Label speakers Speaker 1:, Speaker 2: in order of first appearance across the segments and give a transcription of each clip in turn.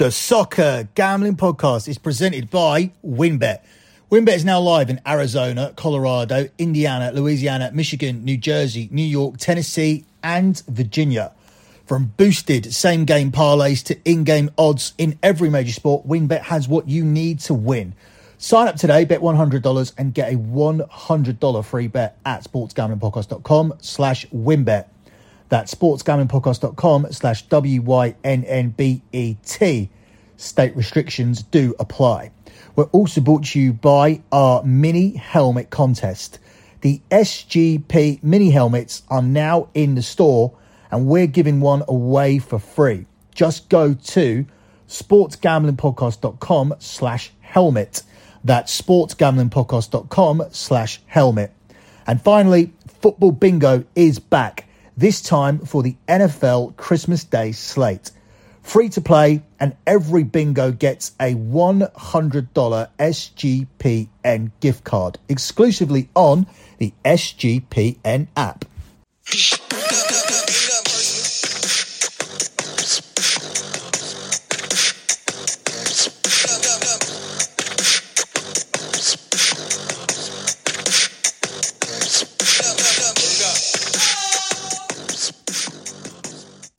Speaker 1: The Soccer Gambling Podcast is presented by WynnBET. WynnBET is now live in Arizona, Colorado, Indiana, Louisiana, Michigan, New Jersey, New York, Tennessee, and Virginia. From boosted same game parlays to in game odds in every major sport, WynnBET has what you need to win. Sign up today, bet $100 and get a $100 free bet at sportsgamblingpodcast.com slash wynnbet. That's sportsgamblingpodcast.com slash W-Y-N-N-B-E-T. State restrictions do apply. We're also brought to you by our mini helmet contest. The SGP mini helmets are now in the store and we're giving one away for free. Just go to sportsgamblingpodcast.com slash helmet. That's sportsgamblingpodcast.com slash helmet. And finally, football bingo is back, this time for the NFL Christmas Day slate. Free to play, and every bingo gets a $100 SGPN gift card exclusively on the SGPN app.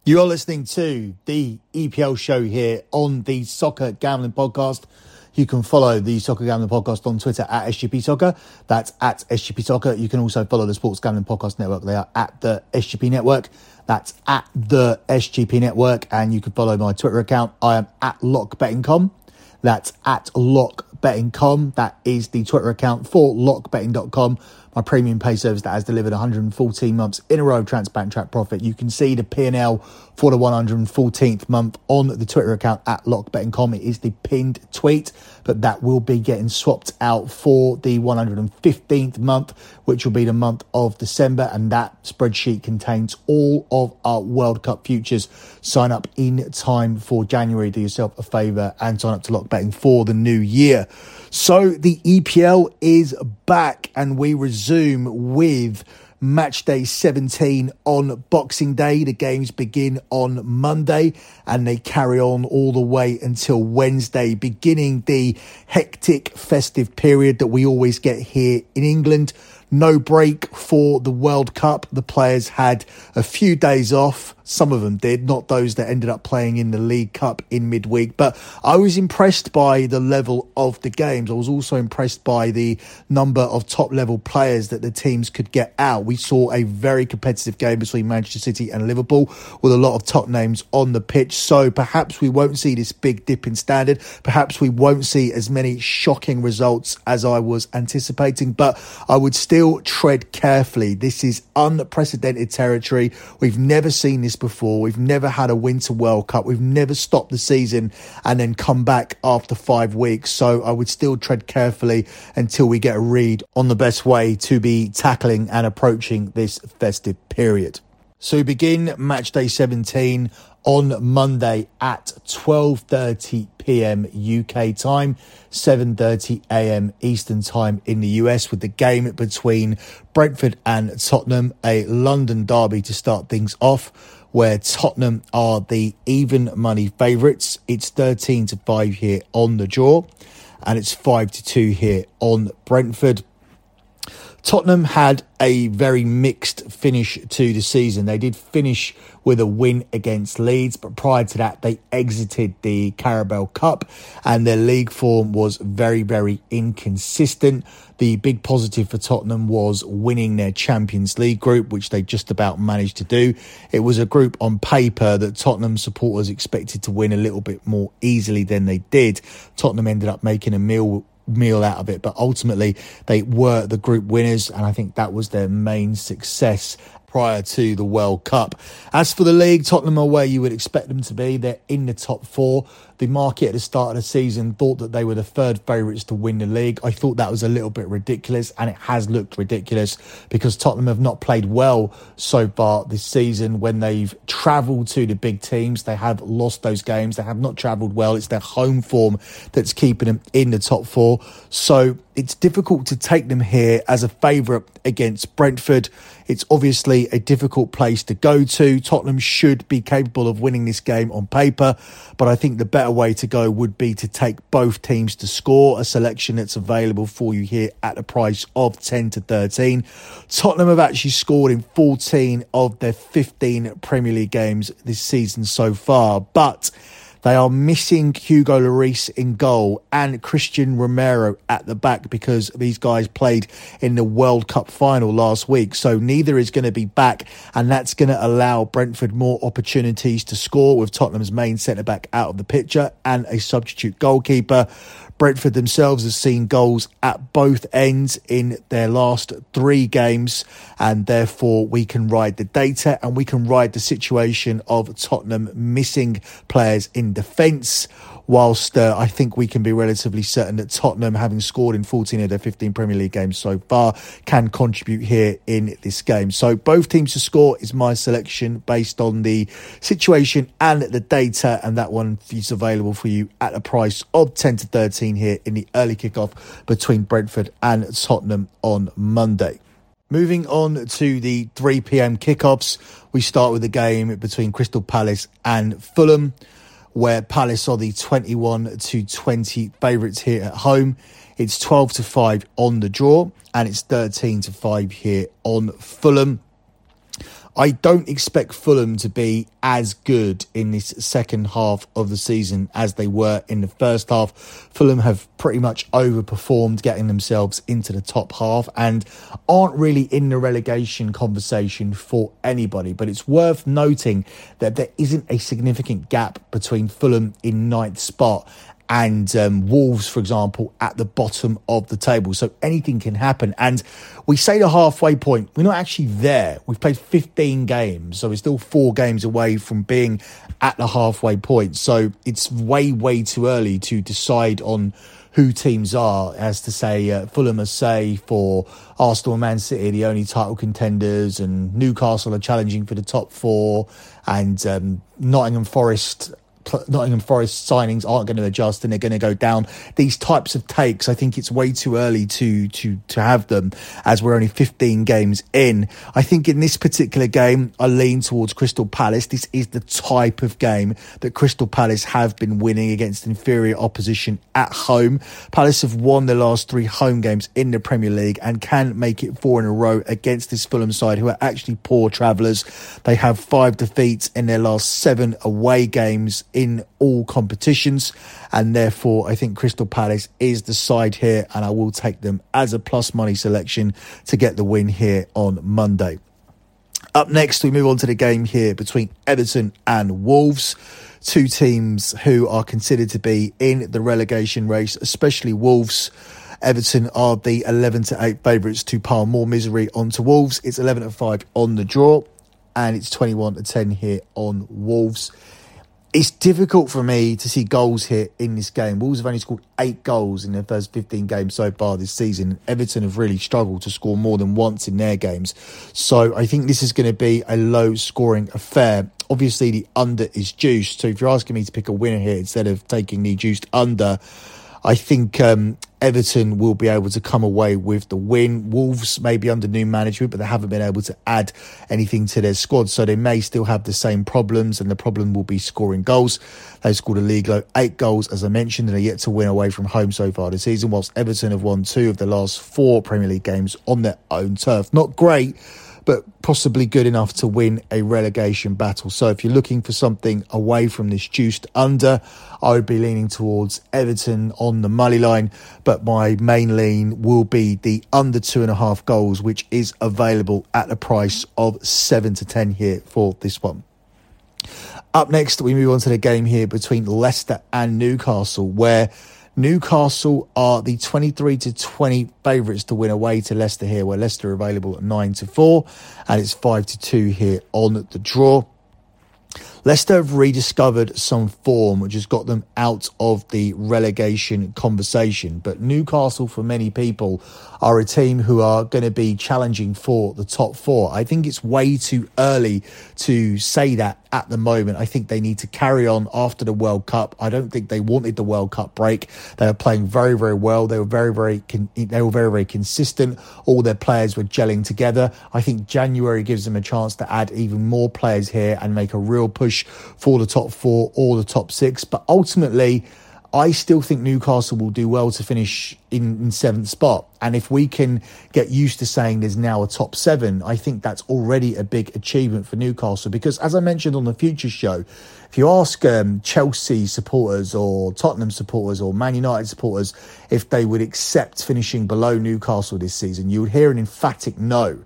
Speaker 1: You are listening to the EPL show here on the Soccer Gambling Podcast. You can follow the Soccer Gambling Podcast on Twitter at SGP Soccer. That's at SGP Soccer. You can also follow the Sports Gambling Podcast Network. They are at the SGP Network. That's at the SGP Network. And you can follow my Twitter account. I am at LockBettingCom. That's at LockBettingCom. That is the Twitter account for LockBetting.com my premium pay service that has delivered 114 months in a row of transparent track profit. You can see the P&L for the 114th month on the Twitter account at lockbettingcom. It is the pinned tweet, but that will be getting swapped out for the 115th month, which will be the month of December. And that spreadsheet contains all of our World Cup futures. Sign up in time for January. Do yourself a favour and sign up to lock betting for the new year. So the EPL is back and we resume with match day 17 on Boxing Day. The games begin on Monday and they carry on all the way until Wednesday, beginning the hectic festive period that we always get here in England. No break for the World Cup. The players had a few days off some of them did, not those that ended up playing in the League Cup in midweek. But I was impressed by the level of the games. I was also impressed by the number of top level players that the teams could get out. We saw a very competitive game between Manchester City and Liverpool with a lot of top names on the pitch. So perhaps we won't see this big dip in standard. Perhaps we won't see as many shocking results as I was anticipating, but I would still tread carefully. This is unprecedented territory. We've never seen this before. We've never had a Winter World Cup. We've never stopped the season and then come back after five weeks. So I would still tread carefully until we get a read on the best way to be tackling and approaching this festive period. So we begin match day 17 on Monday at 12:30 p.m. UK time, 7:30 a.m. Eastern time in the US with the game between Brentford and Tottenham, a London derby to start things off where Tottenham are the even money favourites. It's 13 to 5 here on the draw, and it's 5 to 2 here on Brentford. Tottenham had a very mixed finish to the season. They did finish with a win against Leeds, but prior to that, they exited the Carabao Cup and their league form was very, very inconsistent. The big positive for Tottenham was winning their Champions League group, which they just about managed to do. It was a group on paper that Tottenham supporters expected to win a little bit more easily than they did. Tottenham ended up making a meal meal out of it. But ultimately, they were the group winners, and I think that was their main success prior to the World Cup. As for the league, Tottenham are where you would expect them to be. They're in the top four. The market at the start of the season thought that they were the third favourites to win the league. I thought that was a little bit ridiculous, and it has looked ridiculous because Tottenham have not played well so far this season. When they've travelled to the big teams, they have lost those games. They have not travelled well. It's their home form that's keeping them in the top four. So it's difficult to take them here as a favourite against Brentford It's obviously a difficult place to go to. Tottenham should be capable of winning this game on paper, but I think the better way to go would be to take both teams to score, a selection that's available for you here at the price of 10 to 13. Tottenham have actually scored in 14 of their 15 Premier League games this season so far, but they are missing Hugo Lloris in goal and Christian Romero at the back because these guys played in the World Cup final last week. So neither is going to be back, and that's going to allow Brentford more opportunities to score with Tottenham's main centre back out of the picture and a substitute goalkeeper. Brentford themselves have seen goals at both ends in their last three games, and therefore we can ride the data and we can ride the situation of Tottenham missing players in defence whilst uh, I think we can be relatively certain that Tottenham, having scored in 14 of their 15 Premier League games so far, can contribute here in this game. So both teams to score is my selection based on the situation and the data, and that one is available for you at a price of 10 to 13 here in the early kickoff between Brentford and Tottenham on Monday. Moving on to the 3 p.m. kickoffs, we start with the game between Crystal Palace and Fulham where Palace are the 21 to 20 favourites here at home. It's 12 to 5 on the draw, and it's 13 to 5 here on Fulham. I don't expect Fulham to be as good in this second half of the season as they were in the first half. Fulham have pretty much overperformed, getting themselves into the top half and aren't really in the relegation conversation for anybody. But it's worth noting that there isn't a significant gap between Fulham in ninth spot and um, Wolves, for example, at the bottom of the table. So anything can happen. And we say the halfway point, we're not actually there. We've played 15 games, so we're still four games away from being at the halfway point. So it's way, way too early to decide on who teams are, as to say uh, Fulham are say for Arsenal and Man City, the only title contenders, and Newcastle are challenging for the top four, and um, Nottingham Forest Nottingham Forest signings aren't going to adjust and they're going to go down. These types of takes, I think it's way too early to to to have them as we're only 15 games in. I think in this particular game, I lean towards Crystal Palace. This is the type of game that Crystal Palace have been winning against inferior opposition at home. Palace have won the last three home games in the Premier League and can make it four in a row against this Fulham side, who are actually poor travellers. They have five defeats in their last seven away games in all competitions. And therefore, I think Crystal Palace is the side here, and I will take them as a plus money selection to get the win here on Monday. Up next, we move on to the game here between Everton and Wolves. Two teams who are considered to be in the relegation race, especially Wolves. Everton are the 11 to 8 favourites to pile more misery onto Wolves. It's 11 to 5 on the draw, and it's 21 to 10 here on Wolves it's difficult for me to see goals here in this game. Wolves have only scored eight goals in their first 15 games so far this season. Everton have really struggled to score more than once in their games. So I think this is going to be a low scoring affair. Obviously, the under is juiced. So if you're asking me to pick a winner here instead of taking the juiced under, I think um, Everton will be able to come away with the win. Wolves may be under new management, but they haven't been able to add anything to their squad, so they may still have the same problems, and the problem will be scoring goals. They've scored a league low eight goals, as I mentioned, and are yet to win away from home so far this season, whilst Everton have won two of the last four Premier League games on their own turf. Not great but possibly good enough to win a relegation battle. So if you're looking for something away from this juiced under, I would be leaning towards Everton on the money line, but my main lean will be the under two and a half goals, which is available at the price of seven to ten here for this one. Up next, we move on to the game here between Leicester and Newcastle, where Newcastle are the 23 to 20 favourites to win away to Leicester here, where Leicester are available at 9 to 4, and it's 5 to 2 here on the draw. Leicester have rediscovered some form which has got them out of the relegation conversation. But Newcastle, for many people, are a team who are going to be challenging for the top four. I think it's way too early to say that at the moment. I think they need to carry on after the World Cup. I don't think they wanted the World Cup break. They were playing very, very well. They were very, very, they were very, very consistent. All their players were gelling together. I think January gives them a chance to add even more players here and make a real push for the top four or the top six. But ultimately, I still think Newcastle will do well to finish in, in, seventh spot. And if we can get used to saying there's now a top seven, I think that's already a big achievement for Newcastle. Because as I mentioned on the Future Show, if you ask um, Chelsea supporters or Tottenham supporters or Man United supporters if they would accept finishing below Newcastle this season, you would hear an emphatic no.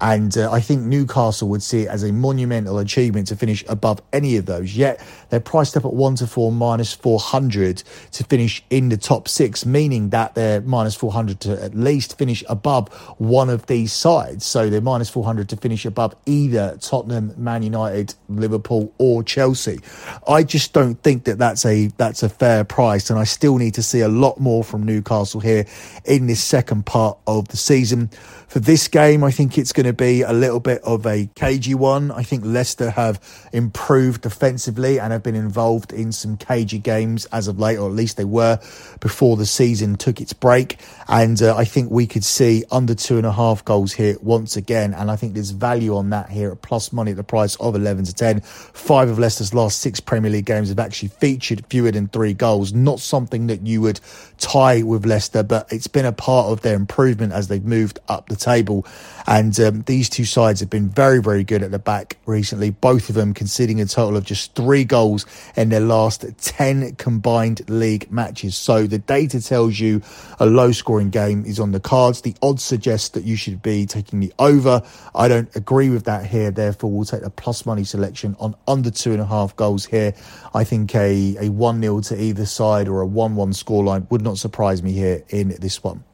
Speaker 1: And uh, I think Newcastle would see it as a monumental achievement to finish above any of those. Yet they're priced up at 1 to 4 minus 400 to finish in the top six, meaning that they're minus 400 to at least finish above one of these sides. So they're minus 400 to finish above either Tottenham, Man United, Liverpool, or Chelsea. I just don't think that that's a that's a fair price, and I still need to see a lot more from Newcastle here in this second part of the season. For this game, I think it's going to be a little bit of a cagey one. I think Leicester have improved defensively and have been involved in some cagey games as of late, or at least they were before the season took its break. And uh, I think we could see under two and a half goals here once again. And I think there's value on that here at plus money at the price of 11 to 10. Five of Leicester's last six Premier League games have actually featured fewer than three goals. Not something that you would tie with Leicester, but it's been a part of their improvement as they've moved up the table. And um, these two sides have been very, very good at the back recently, both of them conceding a total of just three goals in their last 10 combined league matches. So the data tells you a low scoring game is on the cards. The odds suggest that you should be taking the over. I don't agree with that here. Therefore, we'll take a plus money selection on under two and a half goals here. I think a, a 1 0 to either side or a 1 1 scoreline would not surprise me here in this one.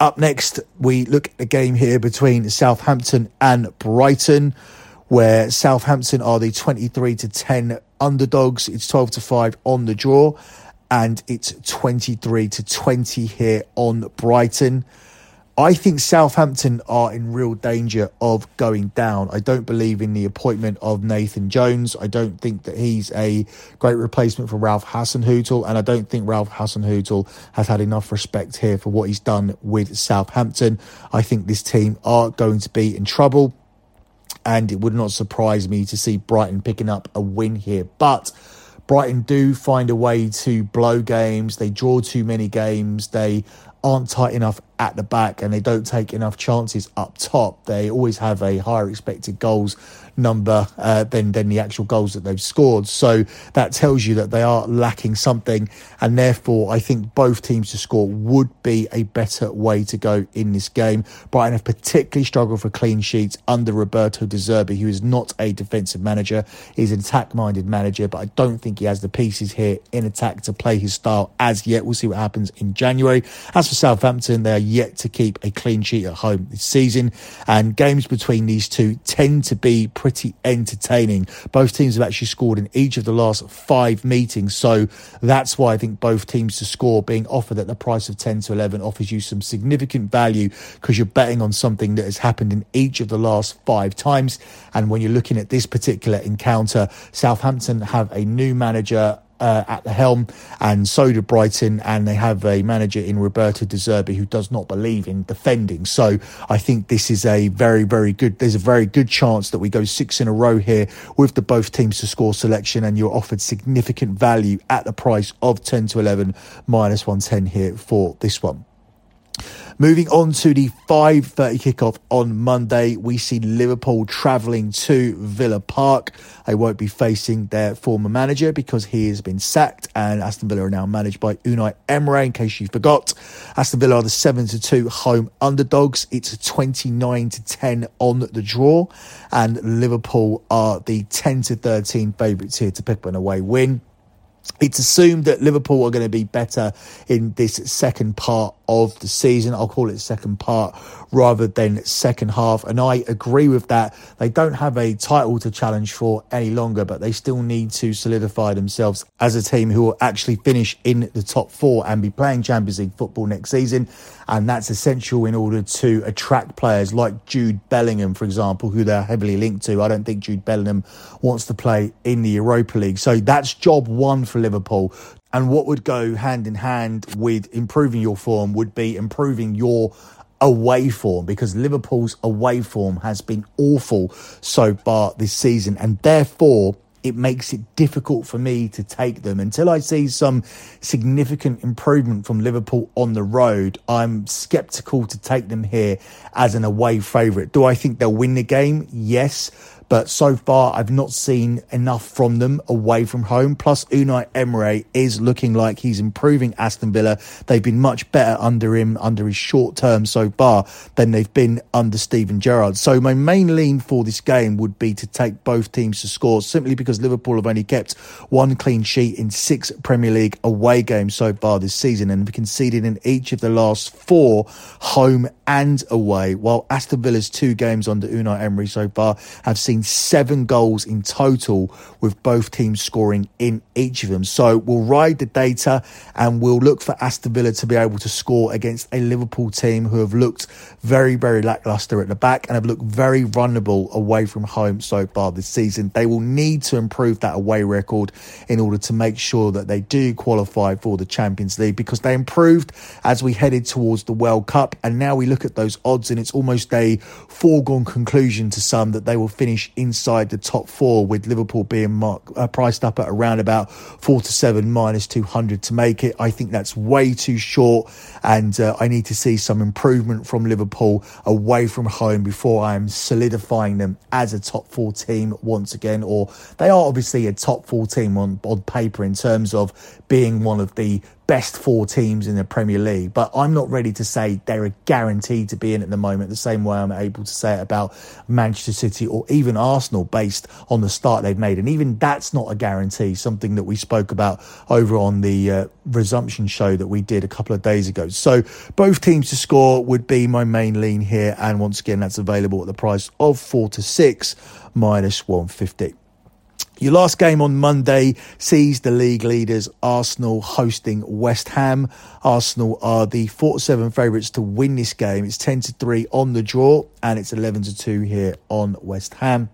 Speaker 1: Up next, we look at the game here between Southampton and Brighton, where Southampton are the 23 to 10 underdogs. It's 12 to 5 on the draw, and it's 23 to 20 here on Brighton. I think Southampton are in real danger of going down. I don't believe in the appointment of Nathan Jones. I don't think that he's a great replacement for Ralph Hasenhüttl, and I don't think Ralph Hasenhüttl has had enough respect here for what he's done with Southampton. I think this team are going to be in trouble, and it would not surprise me to see Brighton picking up a win here. But Brighton do find a way to blow games. They draw too many games. They aren't tight enough at the back and they don't take enough chances up top. They always have a higher expected goals number uh, than than the actual goals that they've scored. So that tells you that they are lacking something, and therefore I think both teams to score would be a better way to go in this game. Brighton have particularly struggled for clean sheets under Roberto De Zerbi, who is not a defensive manager, he's an attack-minded manager, but I don't think he has the pieces here in attack to play his style as yet. We'll see what happens in January. As for Southampton, they are yet to keep a clean sheet at home this season, and games between these two tend to be pretty entertaining. Both teams have actually scored in each of the last five meetings. So that's why I think both teams to score being offered at the price of 10 to 11 offers you some significant value because you're betting on something that has happened in each of the last five times. And when you're looking at this particular encounter, Southampton have a new manager uh, at the helm, and so do Brighton. And they have a manager in Roberto De Zerbi who does not believe in defending. So I think this is a very, very good. There's a very good chance that we go six in a row here with the both teams to score selection, and you're offered significant value at the price of 10 to 11 minus 110 here for this one. Moving on to the 5.30 kickoff on Monday, we see Liverpool travelling to Villa Park. They won't be facing their former manager because he has been sacked and Aston Villa are now managed by Unai Emery, in case you forgot. Aston Villa are the 7 to 2 home underdogs. It's 29 to 10 on the draw and Liverpool are the 10 to 13 favourites here to pick up an away win. It's assumed that Liverpool are going to be better in this second part of the season. I'll call it second part rather than second half. And I agree with that. They don't have a title to challenge for any longer, but they still need to solidify themselves as a team who will actually finish in the top four and be playing Champions League football next season. And that's essential in order to attract players like Jude Bellingham, for example, who they're heavily linked to. I don't think Jude Bellingham wants to play in the Europa League. So that's job one for Liverpool. And what would go hand in hand with improving your form would be improving your away form because Liverpool's away form has been awful so far this season. And therefore, it makes it difficult for me to take them until I see some significant improvement from Liverpool on the road. I'm skeptical to take them here as an away favourite. Do I think they'll win the game? Yes. But so far, I've not seen enough from them away from home. Plus, Unai Emery is looking like he's improving Aston Villa. They've been much better under him, under his short term so far, than they've been under Steven Gerrard. So, my main lean for this game would be to take both teams to score simply because Liverpool have only kept one clean sheet in six Premier League away games so far this season and have conceded in each of the last four home and away, while Aston Villa's two games under Unai Emery so far have seen seven goals in total, with both teams scoring in each of them. So we'll ride the data and we'll look for Aston Villa to be able to score against a Liverpool team who have looked very, very lackluster at the back and have looked very vulnerable away from home so far this season. They will need to improve that away record in order to make sure that they do qualify for the Champions League because they improved as we headed towards the World Cup and now we look at those odds and it's almost a foregone conclusion to some that they will finish inside the top four, with Liverpool being mark, uh, priced up at around about four to seven minus 200 to make it. I think that's way too short, and uh, I need to see some improvement from Liverpool away from home before I'm solidifying them as a top four team once again. Or they are obviously a top four team on, on paper in terms of being one of the best four teams in the Premier League, but I'm not ready to say they're a guarantee to be in at the moment, the same way I'm able to say it about Manchester City or even Arsenal based on the start they've made. And even that's not a guarantee, something that we spoke about over on the uh, resumption show that we did a couple of days ago. So both teams to score would be my main lean here. And once again, that's available at the price of four to six minus 150. Your last game on Monday sees the league leaders Arsenal hosting West Ham. Arsenal are the 4-7 favourites to win this game. It's 10 to 3 on the draw and it's 11 to 2 here on West Ham.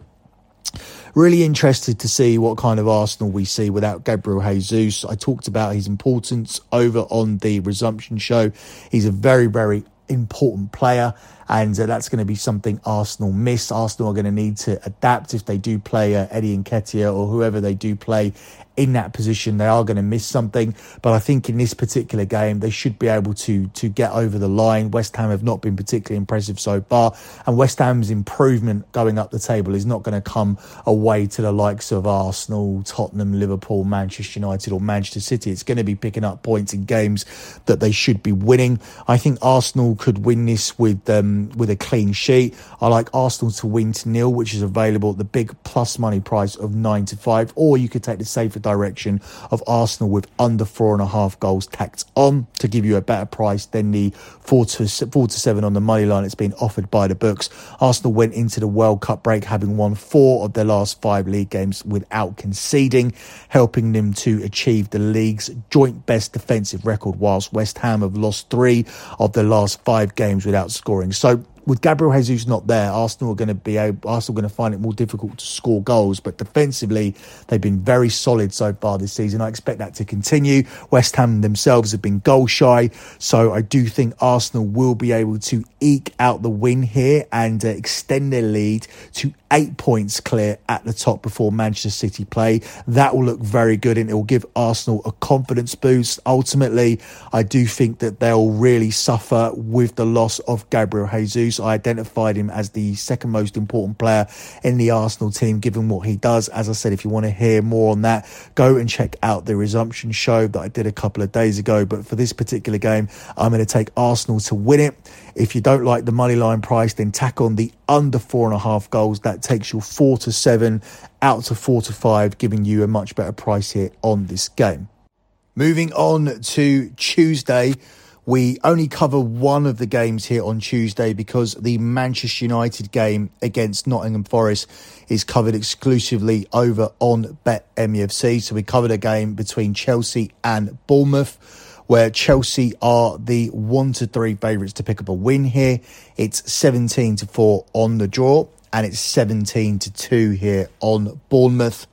Speaker 1: Really interested to see what kind of Arsenal we see without Gabriel Jesus. I talked about his importance over on the resumption show. He's a very, very important player and uh, that's going to be something Arsenal miss. Arsenal are going to need to adapt if they do play uh, Eddie Nketiah or whoever they do play in that position, they are going to miss something. But I think in this particular game, they should be able to to get over the line. West Ham have not been particularly impressive so far, and West Ham's improvement going up the table is not going to come away to the likes of Arsenal, Tottenham, Liverpool, Manchester United, or Manchester City. It's going to be picking up points in games that they should be winning. I think Arsenal could win this with um, with a clean sheet. I like Arsenal to win to nil, which is available at the big plus money price of nine to five, or you could take the safer direction of Arsenal with under four and a half goals tacked on to give you a better price than the four to four to seven on the money line it's been offered by the books. Arsenal went into the World Cup break having won four of their last five league games without conceding, helping them to achieve the league's joint best defensive record, whilst West Ham have lost three of their last five games without scoring. So with Gabriel Jesus not there, Arsenal are going to be able, Arsenal going to find it more difficult to score goals. But defensively, they've been very solid so far this season. I expect that to continue. West Ham themselves have been goal shy, so I do think Arsenal will be able to eke out the win here and uh, extend their lead to eight points clear at the top before Manchester City play. That will look very good and it will give Arsenal a confidence boost. Ultimately, I do think that they'll really suffer with the loss of Gabriel Jesus. I identified him as the second most important player in the Arsenal team, given what he does. As I said, if you want to hear more on that, go and check out the resumption show that I did a couple of days ago. But for this particular game, I'm going to take Arsenal to win it. If you don't like the money line price, then tack on the under four and a half goals. That takes you four to seven out to four to five, giving you a much better price here on this game. Moving on to Tuesday We only cover one of the games here on Tuesday because the Manchester United game against Nottingham Forest is covered exclusively over on BetMUFC. So we covered a game between Chelsea and Bournemouth where Chelsea are the one to three favourites to pick up a win here. It's 17 to 4 on the draw, and it's 17 to 2 here on Bournemouth.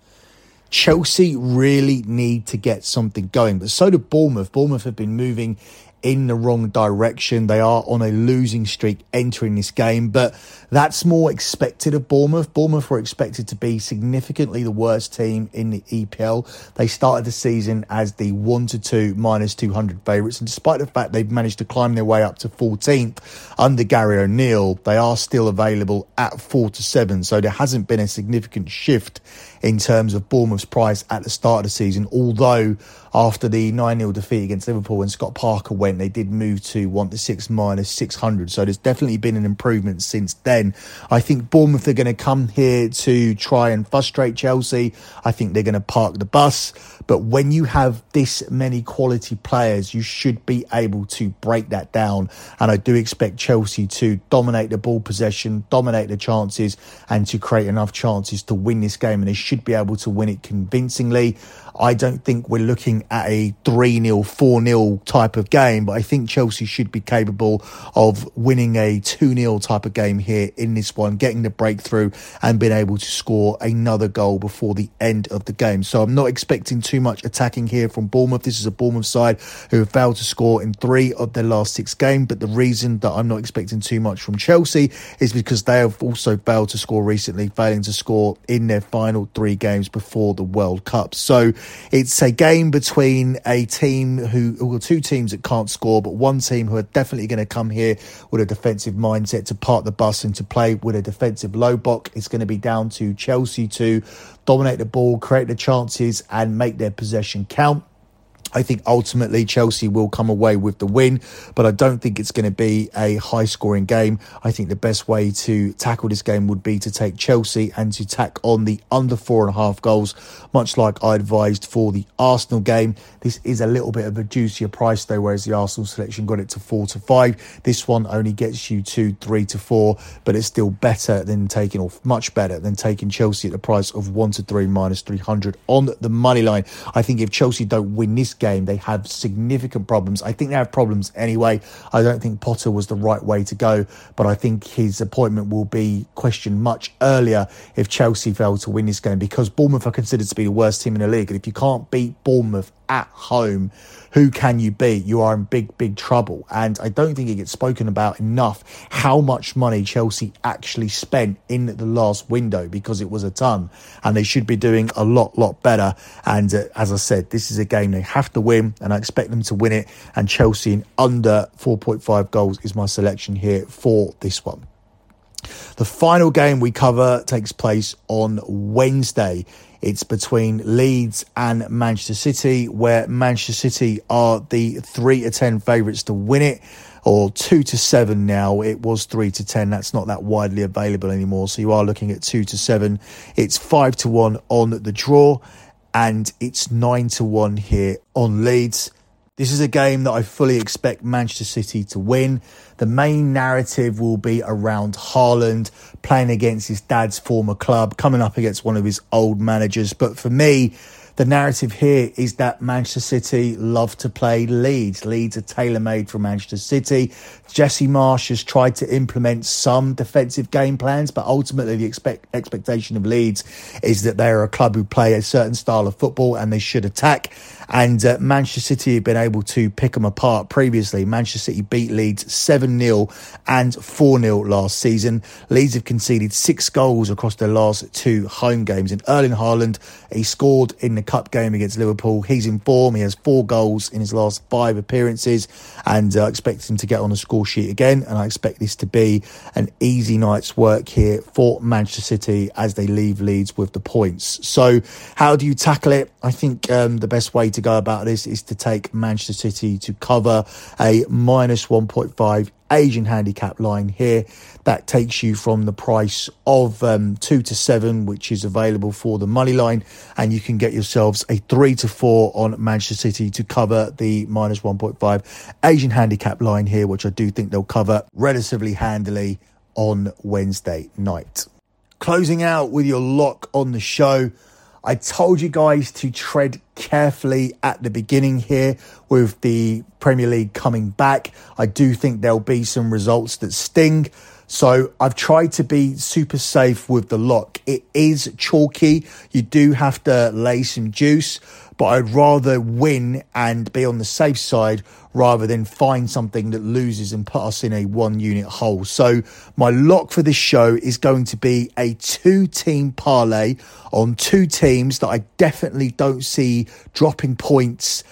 Speaker 1: Chelsea really need to get something going, but so do Bournemouth. Bournemouth have been moving in the wrong direction. They are on a losing streak entering this game, but that's more expected of Bournemouth. Bournemouth were expected to be significantly the worst team in the EPL. They started the season as the 1 to 2 minus 200 favourites, and despite the fact they've managed to climb their way up to 14th under Gary O'Neill, they are still available at 4 to 7. So there hasn't been a significant shift in terms of Bournemouth's price at the start of the season, although after the 9 0 defeat against Liverpool and Scott Parker went, they did move to 1 to 6 minus 600. So there's definitely been an improvement since then. I think Bournemouth are going to come here to try and frustrate Chelsea. I think they're going to park the bus. But when you have this many quality players, you should be able to break that down. And I do expect Chelsea to dominate the ball possession, dominate the chances, and to create enough chances to win this game. And they should be able to win it convincingly. I don't think we're looking at a 3 0, 4 0 type of game, but I think Chelsea should be capable of winning a 2 0 type of game here in this one, getting the breakthrough and being able to score another goal before the end of the game. So I'm not expecting too much attacking here from Bournemouth. This is a Bournemouth side who have failed to score in three of their last six games, but the reason that I'm not expecting too much from Chelsea is because they have also failed to score recently, failing to score in their final three games before the World Cup. So it's a game between a team who, or two teams that can't score, but one team who are definitely going to come here with a defensive mindset to park the bus and to play with a defensive low block. is going to be down to Chelsea to dominate the ball, create the chances, and make their possession count. I think ultimately Chelsea will come away with the win, but I don't think it's going to be a high scoring game. I think the best way to tackle this game would be to take Chelsea and to tack on the under four and a half goals, much like I advised for the Arsenal game. This is a little bit of a juicier price though, whereas the Arsenal selection got it to four to five. This one only gets you to three to four, but it's still better than taking, or much better than taking Chelsea at the price of one to three minus 300 on the money line. I think if Chelsea don't win this game, they have significant problems. I think they have problems anyway. I don't think Potter was the right way to go, but I think his appointment will be questioned much earlier if Chelsea fail to win this game because Bournemouth are considered to be the worst team in the league. And if you can't beat Bournemouth at home, who can you beat? You are in big, big trouble. And I don't think it gets spoken about enough how much money Chelsea actually spent in the last window because it was a ton. And they should be doing a lot, lot better. And uh, as I said, this is a game they have to win, and I expect them to win it. And Chelsea in under 4.5 goals is my selection here for this one. The final game we cover takes place on Wednesday. It's between Leeds and Manchester City, where Manchester City are the 3 to 10 favourites to win it, or 2 to 7 now. It was 3 to 10. That's not that widely available anymore. So you are looking at 2 to 7. It's 5 to 1 on the draw, and it's 9 to 1 here on Leeds. This is a game that I fully expect Manchester City to win. The main narrative will be around Haaland playing against his dad's former club, coming up against one of his old managers. But for me, the narrative here is that Manchester City love to play Leeds. Leeds are tailor made for Manchester City. Jesse Marsch has tried to implement some defensive game plans, but ultimately the expect, expectation of Leeds is that they are a club who play a certain style of football and they should attack. And uh, Manchester City have been able to pick them apart previously. Manchester City beat Leeds 7 0 and 4 0 last season. Leeds have conceded six goals across their last two home games. And Erling Haaland, he scored in the cup game against Liverpool. He's in form. He has four goals in his last five appearances. And I uh, expect him to get on the score sheet again. And I expect this to be an easy night's work here for Manchester City as they leave Leeds with the points. So, how do you tackle it? I think um, the best way to to go about this is to take Manchester City to cover a minus 1.5 Asian handicap line here. That takes you from the price of um, two to seven, which is available for the money line, and you can get yourselves a three to four on Manchester City to cover the minus 1.5 Asian handicap line here, which I do think they'll cover relatively handily on Wednesday night. Closing out with your lock on the show. I told you guys to tread carefully at the beginning here with the Premier League coming back. I do think there'll be some results that sting. So I've tried to be super safe with the lock. It is chalky. You do have to lay some juice, but I'd rather win and be on the safe side rather than find something that loses and put us in a one unit hole. So my lock for this show is going to be a two team parlay on two teams that I definitely don't see dropping points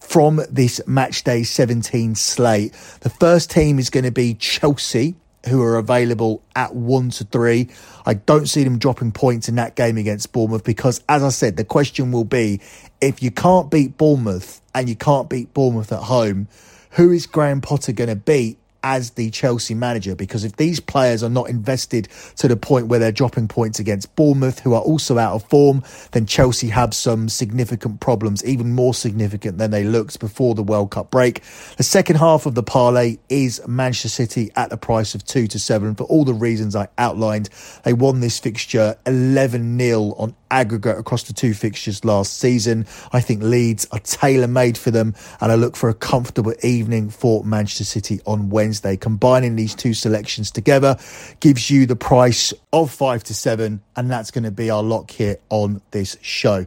Speaker 1: from this match day 17 slate. The first team is going to be Chelsea who are available at one to three. I don't see them dropping points in that game against Bournemouth because, as I said, the question will be if you can't beat Bournemouth and you can't beat Bournemouth at home, who is Graham Potter going to beat as the Chelsea manager because if these players are not invested to the point where they're dropping points against Bournemouth, who are also out of form, then Chelsea have some significant problems, even more significant than they looked before the World Cup break. The second half of the parlay is Manchester City at the price of 2 to 7 for all the reasons I outlined. They won this fixture 11 0 on aggregate across the two fixtures last season. I think Leeds are tailor made for them, and I look for a comfortable evening for Manchester City on Wednesday. Combining these two selections together gives you the price of five to seven, and that's going to be our lock here on this show.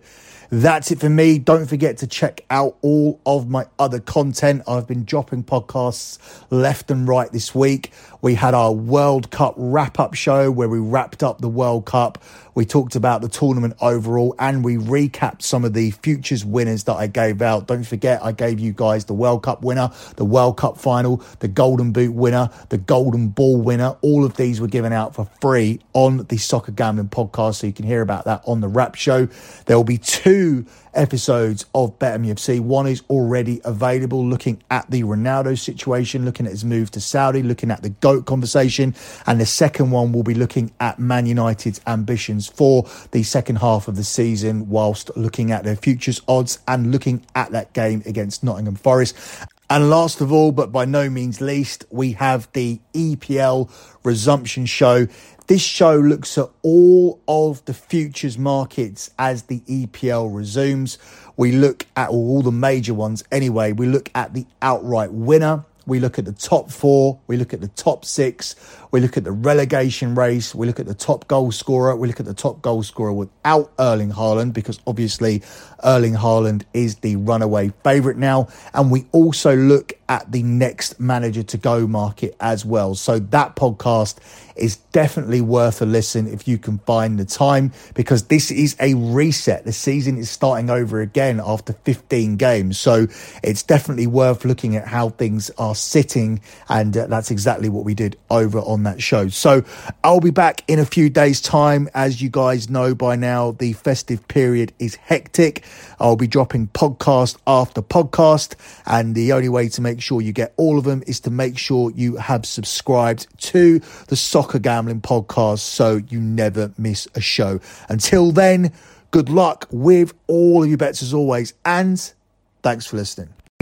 Speaker 1: That's it for me. Don't forget to check out all of my other content. I've been dropping podcasts left and right this week. We had our World Cup wrap up show where we wrapped up the World Cup. We talked about the tournament overall and we recapped some of the futures winners that I gave out. Don't forget, I gave you guys the World Cup winner, the World Cup final, the Golden Boot winner, the Golden Ball winner. All of these were given out for free on the Soccer Gambling podcast. So you can hear about that on the wrap show. There will be two episodes of BetMUFC. One is already available, looking at the Ronaldo situation, looking at his move to Saudi, looking at the GOAT conversation. And the second one will be looking at Man United's ambitions for the second half of the season, whilst looking at their futures odds and looking at that game against Nottingham Forest. And last of all, but by no means least, we have the EPL resumption show. This show looks at all of the futures markets as the EPL resumes. We look at all the major ones anyway. We look at the outright winner. We look at the top four. We look at the top six. We look at the relegation race. We look at the top goal scorer. We look at the top goal scorer without Erling Haaland because obviously Erling Haaland is the runaway favourite now. And we also look at the next manager to go market as well. So that podcast is definitely worth a listen if you can find the time because this is a reset. The season is starting over again after 15 games. So it's definitely worth looking at how things are sitting. And uh, that's exactly what we did over on that show. So I'll be back in a few days' time. As you guys know by now, the festive period is hectic. I'll be dropping podcast after podcast. And the only way to make sure you get all of them is to make sure you have subscribed to the Soccer Gambling Podcast so you never miss a show. Until then, good luck with all of your bets as always. And thanks for listening.